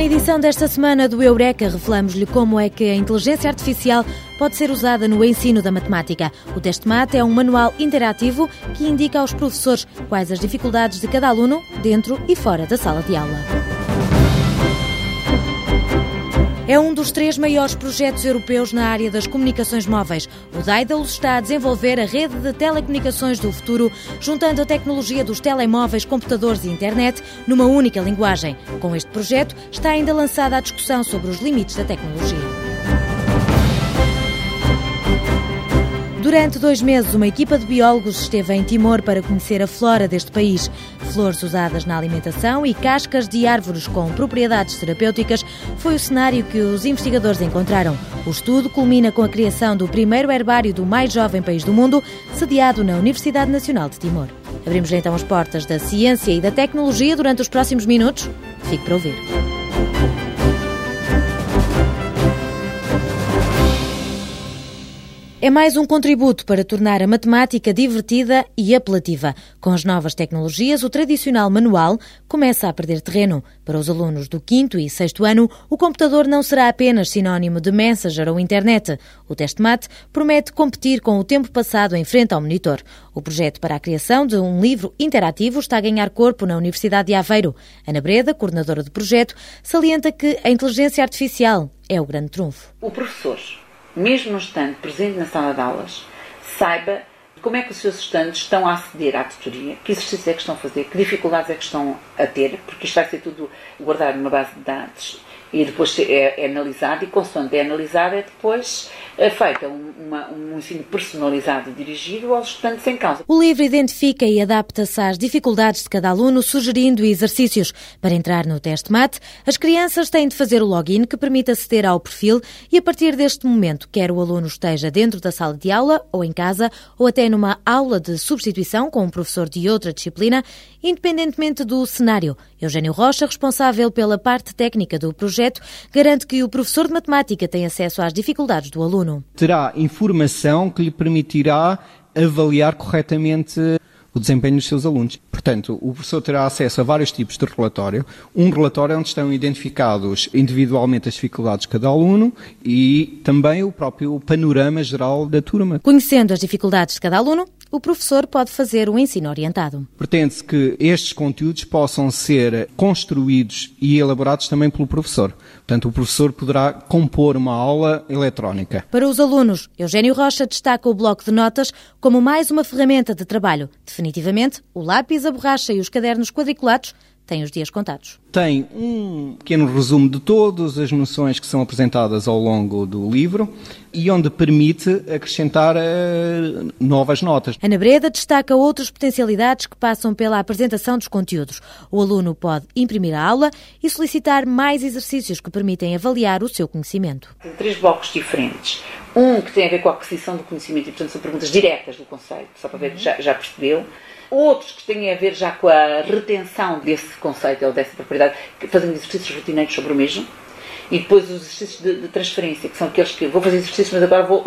Na edição desta semana do Eureka, revelamos-lhe como é que a inteligência artificial pode ser usada no ensino da matemática. O Teste Mate é um manual interativo que indica aos professores quais as dificuldades de cada aluno dentro e fora da sala de aula. É um dos três maiores projetos europeus na área das comunicações móveis. O Daedalus está a desenvolver a rede de telecomunicações do futuro, juntando a tecnologia dos telemóveis, computadores e internet numa única linguagem. Com este projeto, está ainda lançada a discussão sobre os limites da tecnologia. Durante dois meses, uma equipa de biólogos esteve em Timor para conhecer a flora deste país. Flores usadas na alimentação e cascas de árvores com propriedades terapêuticas foi o cenário que os investigadores encontraram. O estudo culmina com a criação do primeiro herbário do mais jovem país do mundo, sediado na Universidade Nacional de Timor. Abrimos então as portas da ciência e da tecnologia durante os próximos minutos. Fique para ouvir. É mais um contributo para tornar a matemática divertida e apelativa. Com as novas tecnologias, o tradicional manual começa a perder terreno. Para os alunos do quinto e sexto ano, o computador não será apenas sinónimo de Messenger ou internet. O teste mate promete competir com o tempo passado em frente ao monitor. O projeto para a criação de um livro interativo está a ganhar corpo na Universidade de Aveiro. Ana Breda, coordenadora do projeto, salienta que a inteligência artificial é o grande trunfo. O professor mesmo não estando presente na sala de aulas, saiba como é que os seus estudantes estão a aceder à tutoria, que exercícios é que estão a fazer, que dificuldades é que estão a ter, porque isto vai ser tudo guardado numa base de dados e depois é, é analisado, e consoante é analisado, é depois é feita um, uma, um ensino personalizado e dirigido aos estudantes em causa. O livro identifica e adapta-se às dificuldades de cada aluno, sugerindo exercícios. Para entrar no teste MAT, as crianças têm de fazer o login que permite aceder ao perfil e, a partir deste momento, quer o aluno esteja dentro da sala de aula ou em casa, ou até numa aula de substituição com um professor de outra disciplina, independentemente do cenário. Eugênio Rocha, responsável pela parte técnica do projeto, garante que o professor de matemática tem acesso às dificuldades do aluno. Terá informação que lhe permitirá avaliar corretamente o desempenho dos seus alunos. Portanto, o professor terá acesso a vários tipos de relatório. Um relatório onde estão identificados individualmente as dificuldades de cada aluno e também o próprio panorama geral da turma. Conhecendo as dificuldades de cada aluno, o professor pode fazer o ensino orientado. Pretende-se que estes conteúdos possam ser construídos e elaborados também pelo professor. Portanto, o professor poderá compor uma aula eletrónica. Para os alunos, Eugênio Rocha destaca o bloco de notas como mais uma ferramenta de trabalho. Definitivamente, o lápis, a borracha e os cadernos quadriculados têm os dias contados. Tem um pequeno resumo de todas as noções que são apresentadas ao longo do livro e onde permite acrescentar uh, novas notas. Ana Breda destaca outras potencialidades que passam pela apresentação dos conteúdos. O aluno pode imprimir a aula e solicitar mais exercícios que permitem avaliar o seu conhecimento. Tem três blocos diferentes. Um que tem a ver com a aquisição do conhecimento e, portanto, são perguntas diretas do conceito, só para ver que já, já percebeu outros que têm a ver já com a retenção desse conceito ou dessa propriedade, fazendo exercícios rotineiros sobre o mesmo e depois os exercícios de, de, transferência, que são aqueles que vou fazer exercícios, mas agora vou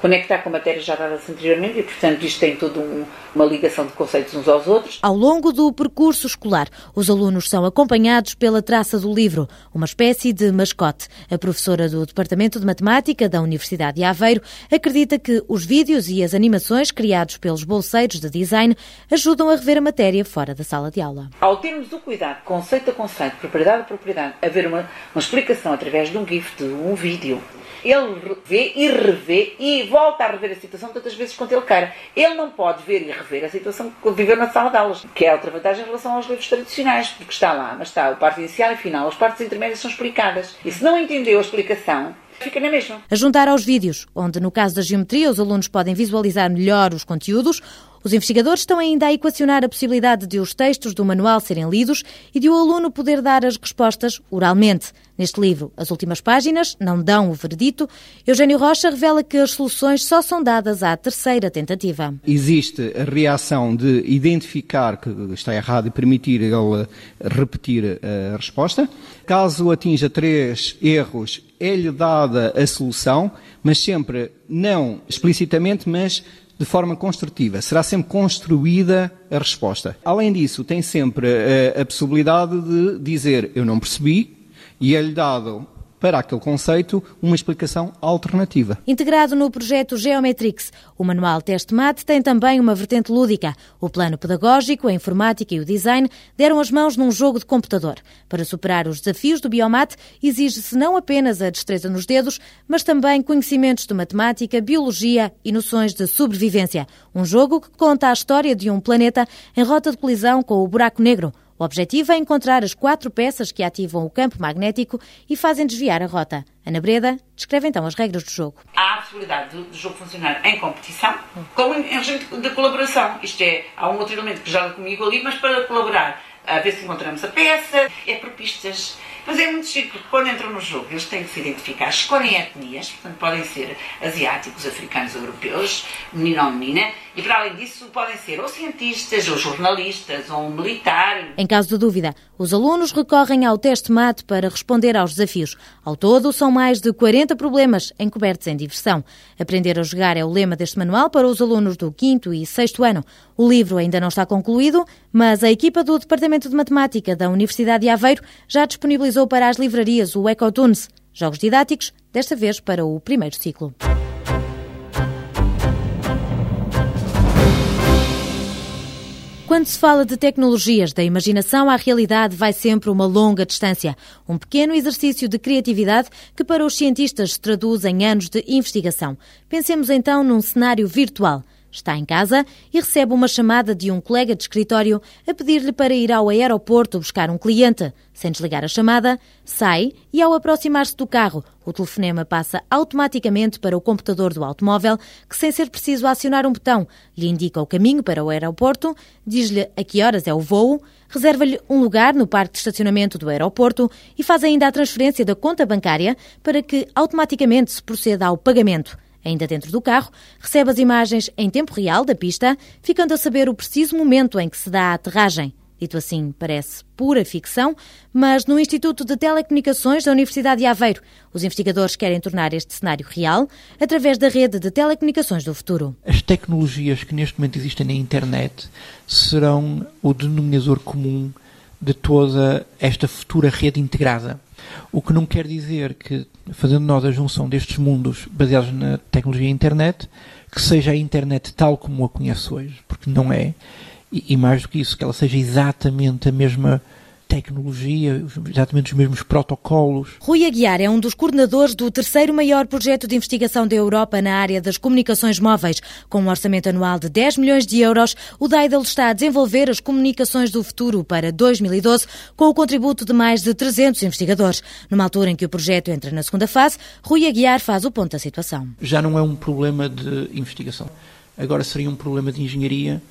conectar com matérias já dadas anteriormente e, portanto, isto tem toda um, uma ligação de conceitos uns aos outros. Ao longo do percurso escolar, os alunos são acompanhados pela traça do livro, uma espécie de mascote. A professora do Departamento de Matemática da Universidade de Aveiro acredita que os vídeos e as animações criados pelos bolseiros de design ajudam a rever a matéria fora da sala de aula. Ao termos o cuidado, conceito a conceito, propriedade a propriedade, haver uma, uma explicação através de um GIF, de um vídeo. Ele vê e revê e volta a rever a situação tantas vezes quanto ele queira. Ele não pode ver e rever a situação que viveu na sala de aulas, que é outra vantagem em relação aos livros tradicionais, porque está lá, mas está a parte inicial e final, as partes intermédias são explicadas. E se não entendeu a explicação, fica na mesma. A juntar aos vídeos, onde no caso da geometria os alunos podem visualizar melhor os conteúdos, os investigadores estão ainda a equacionar a possibilidade de os textos do manual serem lidos e de o aluno poder dar as respostas oralmente. Neste livro, as últimas páginas não dão o veredito. Eugênio Rocha revela que as soluções só são dadas à terceira tentativa. Existe a reação de identificar que está errado e permitir ele repetir a resposta. Caso atinja três erros, é-lhe dada a solução, mas sempre não explicitamente, mas de forma construtiva. Será sempre construída a resposta. Além disso, tem sempre a, eh, a possibilidade de dizer eu não percebi, e é-lhe dado para aquele conceito uma explicação alternativa. Integrado no projeto Geometrix, o manual Teste-Mate tem também uma vertente lúdica. O plano pedagógico, a informática e o design deram as mãos num jogo de computador. Para superar os desafios do Biomate, exige-se não apenas a destreza nos dedos, mas também conhecimentos de matemática, biologia e noções de sobrevivência. Um jogo que conta a história de um planeta em rota de colisão com o buraco negro. O objetivo é encontrar as quatro peças que ativam o campo magnético e fazem desviar a rota. Ana Breda descreve então as regras do jogo. Há a possibilidade do, jogo funcionar em competição, como em, regime de colaboração. Isto é, há um outro elemento que joga comigo ali, mas para colaborar, a ver se encontramos a peça, é por pistas mas é muito chique, porque quando entram no jogo eles têm que se identificar, escolhem etnias, portanto podem ser asiáticos, africanos, europeus, menino ou menina, e para além disso podem ser ou cientistas, ou jornalistas, ou um militar. Em caso de dúvida, os alunos recorrem ao teste mate para responder aos desafios. Ao todo, são mais de 40 problemas encobertos em diversão. Aprender a jogar é o lema deste manual para os alunos do 5 e 6 ano. O livro ainda não está concluído, mas a equipa do Departamento de Matemática da Universidade de Aveiro já disponibilizou para as livrarias o Ecotunes, jogos didáticos, desta vez para o primeiro ciclo. Quando se fala de tecnologias, da imaginação à realidade vai sempre uma longa distância. Um pequeno exercício de criatividade que para os cientistas se traduz em anos de investigação. Pensemos então num cenário virtual. Está em casa e recebe uma chamada de um colega de escritório a pedir-lhe para ir ao aeroporto buscar um cliente. Sem desligar a chamada, sai e, ao aproximar-se do carro, o telefonema passa automaticamente para o computador do automóvel, que, sem ser preciso acionar um botão, lhe indica o caminho para o aeroporto, diz-lhe a que horas é o voo, reserva-lhe um lugar no parque de estacionamento do aeroporto e faz ainda a transferência da conta bancária para que automaticamente se proceda ao pagamento. Ainda dentro do carro, recebe as imagens em tempo real da pista, ficando a saber o preciso momento em que se dá a aterragem. Dito assim, parece pura ficção, mas no Instituto de Telecomunicações da Universidade de Aveiro, os investigadores querem tornar este cenário real através da rede de telecomunicações do futuro. As tecnologias que neste momento existem na internet serão o denominador comum de toda esta futura rede integrada. O que não quer dizer que, fazendo nós a junção destes mundos baseados na tecnologia internet, que seja a internet tal como a conhece hoje, porque não é, e, e mais do que isso, que ela seja exatamente a mesma tecnologia, exatamente os mesmos protocolos. Rui Aguiar é um dos coordenadores do terceiro maior projeto de investigação da Europa na área das comunicações móveis. Com um orçamento anual de 10 milhões de euros, o DAIDEL está a desenvolver as comunicações do futuro para 2012, com o contributo de mais de 300 investigadores. Numa altura em que o projeto entra na segunda fase, Rui Aguiar faz o ponto da situação. Já não é um problema de investigação. Agora seria um problema de engenharia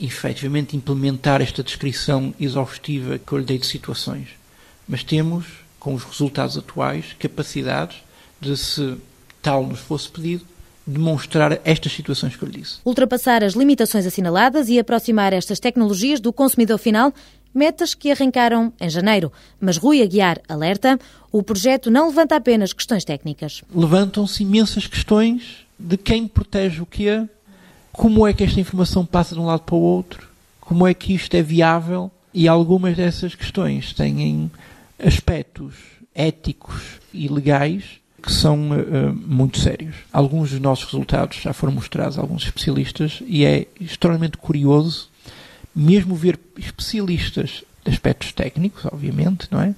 efetivamente implementar esta descrição exaustiva que eu lhe dei de situações. Mas temos, com os resultados atuais, capacidades de, se tal nos fosse pedido, demonstrar estas situações que eu lhe disse. Ultrapassar as limitações assinaladas e aproximar estas tecnologias do consumidor final metas que arrancaram em janeiro. Mas Rui Aguiar alerta, o projeto não levanta apenas questões técnicas. Levantam-se imensas questões de quem protege o quê, como é que esta informação passa de um lado para o outro, como é que isto é viável e algumas dessas questões têm aspectos éticos e legais que são uh, muito sérios. Alguns dos nossos resultados já foram mostrados a alguns especialistas e é extremamente curioso mesmo ver especialistas de aspectos técnicos, obviamente, não é?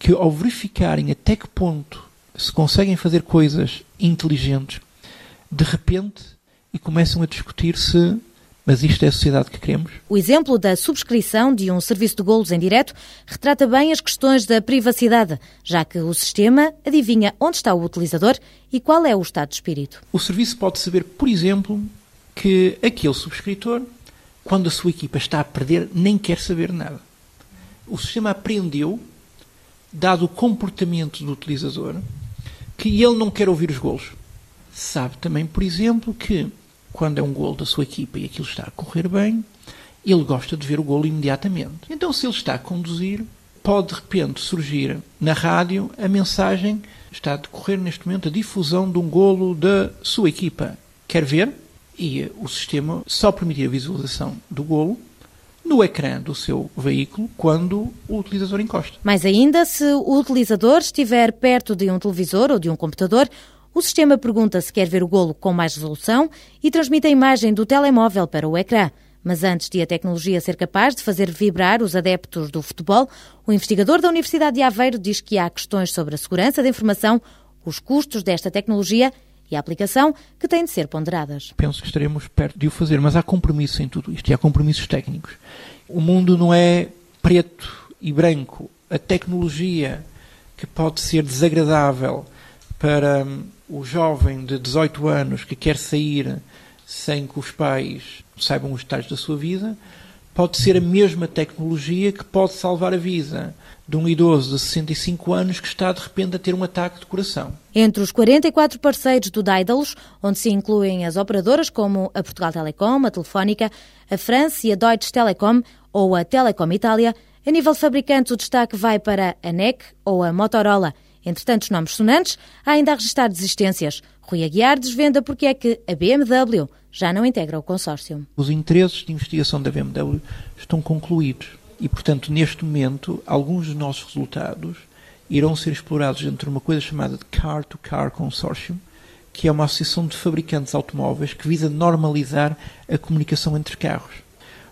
Que ao verificarem até que ponto se conseguem fazer coisas inteligentes, de repente e começam a discutir se mas isto é a sociedade que queremos? O exemplo da subscrição de um serviço de golos em direto retrata bem as questões da privacidade, já que o sistema adivinha onde está o utilizador e qual é o estado de espírito. O serviço pode saber, por exemplo, que aquele subscritor, quando a sua equipa está a perder, nem quer saber nada. O sistema aprendeu, dado o comportamento do utilizador, que ele não quer ouvir os golos. Sabe também, por exemplo, que quando é um golo da sua equipa e aquilo está a correr bem, ele gosta de ver o golo imediatamente. Então, se ele está a conduzir, pode de repente surgir na rádio a mensagem: está a decorrer neste momento a difusão de um golo da sua equipa. Quer ver? E o sistema só permitir a visualização do golo, no ecrã do seu veículo quando o utilizador encosta. Mais ainda, se o utilizador estiver perto de um televisor ou de um computador, o sistema pergunta se quer ver o golo com mais resolução e transmite a imagem do telemóvel para o ecrã. Mas antes de a tecnologia ser capaz de fazer vibrar os adeptos do futebol, o investigador da Universidade de Aveiro diz que há questões sobre a segurança da informação, os custos desta tecnologia e a aplicação que têm de ser ponderadas. Penso que estaremos perto de o fazer, mas há compromisso em tudo isto e há compromissos técnicos. O mundo não é preto e branco. A tecnologia que pode ser desagradável para hum, o jovem de 18 anos que quer sair sem que os pais saibam os detalhes da sua vida, pode ser a mesma tecnologia que pode salvar a vida de um idoso de 65 anos que está de repente a ter um ataque de coração. Entre os 44 parceiros do Daedalus, onde se incluem as operadoras como a Portugal Telecom, a Telefónica, a France e a Deutsche Telekom ou a Telecom Itália, a nível de fabricantes o destaque vai para a NEC ou a Motorola. Entre tantos nomes sonantes, há ainda a registrar desistências. Rui Aguiar desvenda porque é que a BMW já não integra o consórcio. Os interesses de investigação da BMW estão concluídos e, portanto, neste momento, alguns dos nossos resultados irão ser explorados dentro de uma coisa chamada de Car-to-Car Consortium, que é uma associação de fabricantes automóveis que visa normalizar a comunicação entre carros.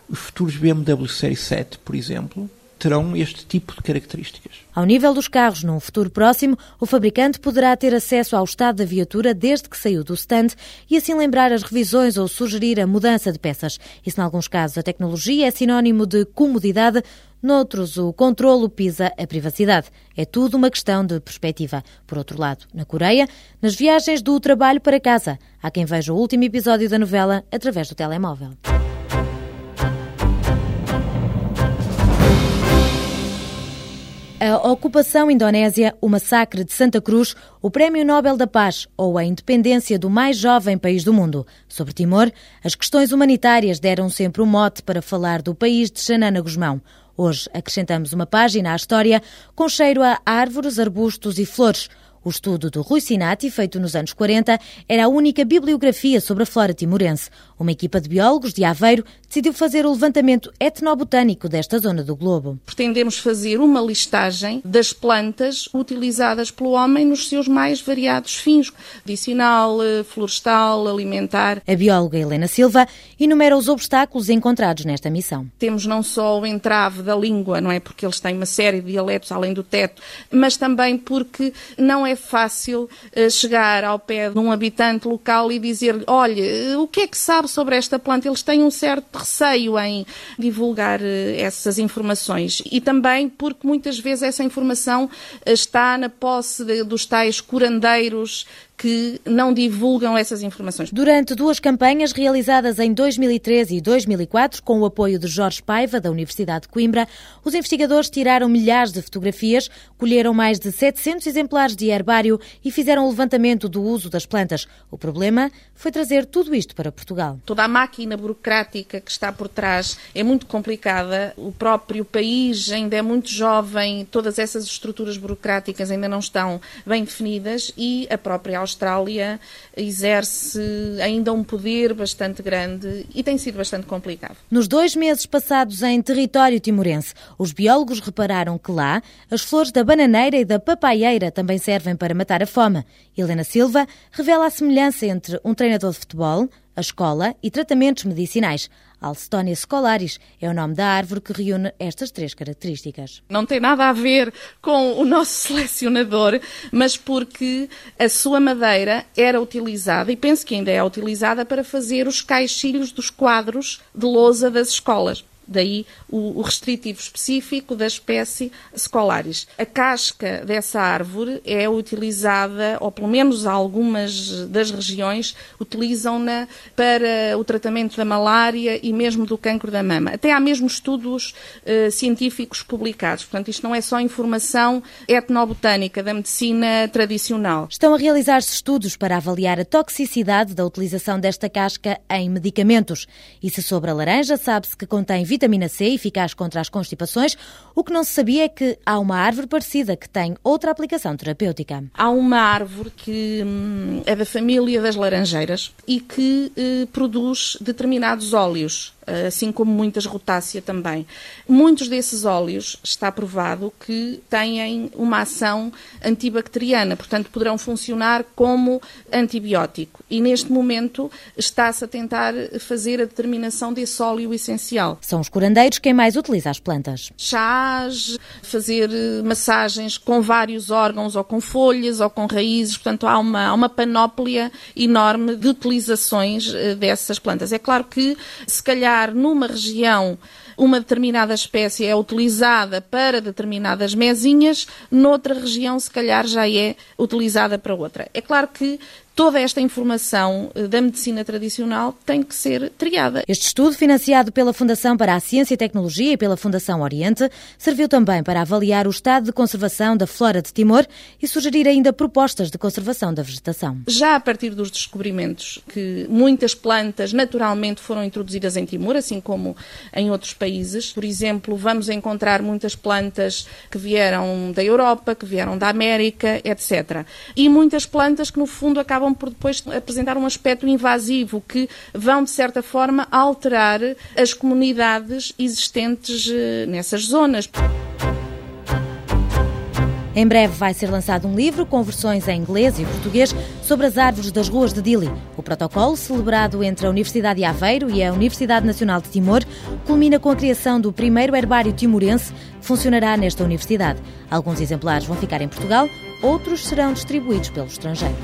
Os futuros BMW Série 7, por exemplo, terão este tipo de características. Ao nível dos carros, num futuro próximo, o fabricante poderá ter acesso ao estado da viatura desde que saiu do stand e assim lembrar as revisões ou sugerir a mudança de peças. E se, em alguns casos, a tecnologia é sinónimo de comodidade, Noutros, o controlo pisa a privacidade. É tudo uma questão de perspectiva. Por outro lado, na Coreia, nas viagens do trabalho para casa, há quem veja o último episódio da novela através do telemóvel. A ocupação indonésia, o massacre de Santa Cruz, o Prémio Nobel da Paz ou a independência do mais jovem país do mundo. Sobre Timor, as questões humanitárias deram sempre o um mote para falar do país de Xanana Guzmão. Hoje acrescentamos uma página à história com cheiro a árvores, arbustos e flores. O estudo do Rui Sinati, feito nos anos 40, era a única bibliografia sobre a flora timorense. Uma equipa de biólogos de Aveiro decidiu fazer o levantamento etnobotânico desta zona do globo. Pretendemos fazer uma listagem das plantas utilizadas pelo homem nos seus mais variados fins, medicinal, eh, florestal, alimentar. A bióloga Helena Silva enumera os obstáculos encontrados nesta missão. Temos não só o entrave da língua, não é? Porque eles têm uma série de dialetos além do teto, mas também porque não é é fácil uh, chegar ao pé de um habitante local e dizer olha, o que é que sabe sobre esta planta? Eles têm um certo receio em divulgar uh, essas informações. E também porque muitas vezes essa informação uh, está na posse dos tais curandeiros que não divulgam essas informações. Durante duas campanhas realizadas em 2013 e 2004, com o apoio de Jorge Paiva, da Universidade de Coimbra, os investigadores tiraram milhares de fotografias, colheram mais de 700 exemplares de herbário e fizeram o levantamento do uso das plantas. O problema foi trazer tudo isto para Portugal. Toda a máquina burocrática que está por trás é muito complicada, o próprio país ainda é muito jovem, todas essas estruturas burocráticas ainda não estão bem definidas e a própria Austrália exerce ainda um poder bastante grande e tem sido bastante complicado. Nos dois meses passados em território timorense, os biólogos repararam que lá as flores da bananeira e da papaieira também servem para matar a fome. Helena Silva revela a semelhança entre um treinador de futebol, a escola e tratamentos medicinais. Alstonia scolaris é o nome da árvore que reúne estas três características. Não tem nada a ver com o nosso selecionador, mas porque a sua madeira era utilizada, e penso que ainda é utilizada, para fazer os caixilhos dos quadros de lousa das escolas. Daí o, o restritivo específico da espécie Scolaris. A casca dessa árvore é utilizada, ou pelo menos algumas das regiões utilizam-na para o tratamento da malária e mesmo do cancro da mama. Até há mesmo estudos uh, científicos publicados. Portanto, isto não é só informação etnobotânica da medicina tradicional. Estão a realizar-se estudos para avaliar a toxicidade da utilização desta casca em medicamentos. E se sobre a laranja sabe-se que contém vitamina vitamina C eficaz contra as constipações. O que não se sabia é que há uma árvore parecida que tem outra aplicação terapêutica. Há uma árvore que hum, é da família das laranjeiras e que eh, produz determinados óleos assim como muitas rotácea também. Muitos desses óleos está provado que têm uma ação antibacteriana, portanto poderão funcionar como antibiótico. E neste momento está-se a tentar fazer a determinação desse óleo essencial. São os curandeiros quem mais utiliza as plantas. Chás, fazer eh, massagens com vários órgãos, ou com folhas, ou com raízes, portanto há uma, há uma panóplia enorme de utilizações eh, dessas plantas. É claro que, se calhar, numa região uma determinada espécie é utilizada para determinadas mesinhas, noutra região, se calhar, já é utilizada para outra. É claro que toda esta informação eh, da medicina tradicional tem que ser triada. Este estudo, financiado pela Fundação para a Ciência e Tecnologia e pela Fundação Oriente, serviu também para avaliar o estado de conservação da flora de Timor e sugerir ainda propostas de conservação da vegetação. Já a partir dos descobrimentos que muitas plantas naturalmente foram introduzidas em Timor, assim como em outros países, por exemplo, vamos encontrar muitas plantas que vieram da Europa, que vieram da América, etc. E muitas plantas que no fundo acabam acabam por depois apresentar um aspecto invasivo que vão, de certa forma, alterar as comunidades existentes eh, nessas zonas. Em breve vai ser lançado um livro com versões em inglês e português sobre as árvores das ruas de Dili. O protocolo, celebrado entre a Universidade de Aveiro e a Universidade Nacional de Timor, culmina com a criação do primeiro herbário timorense que funcionará nesta universidade. Alguns exemplares vão ficar em Portugal, outros serão distribuídos pelo estrangeiro.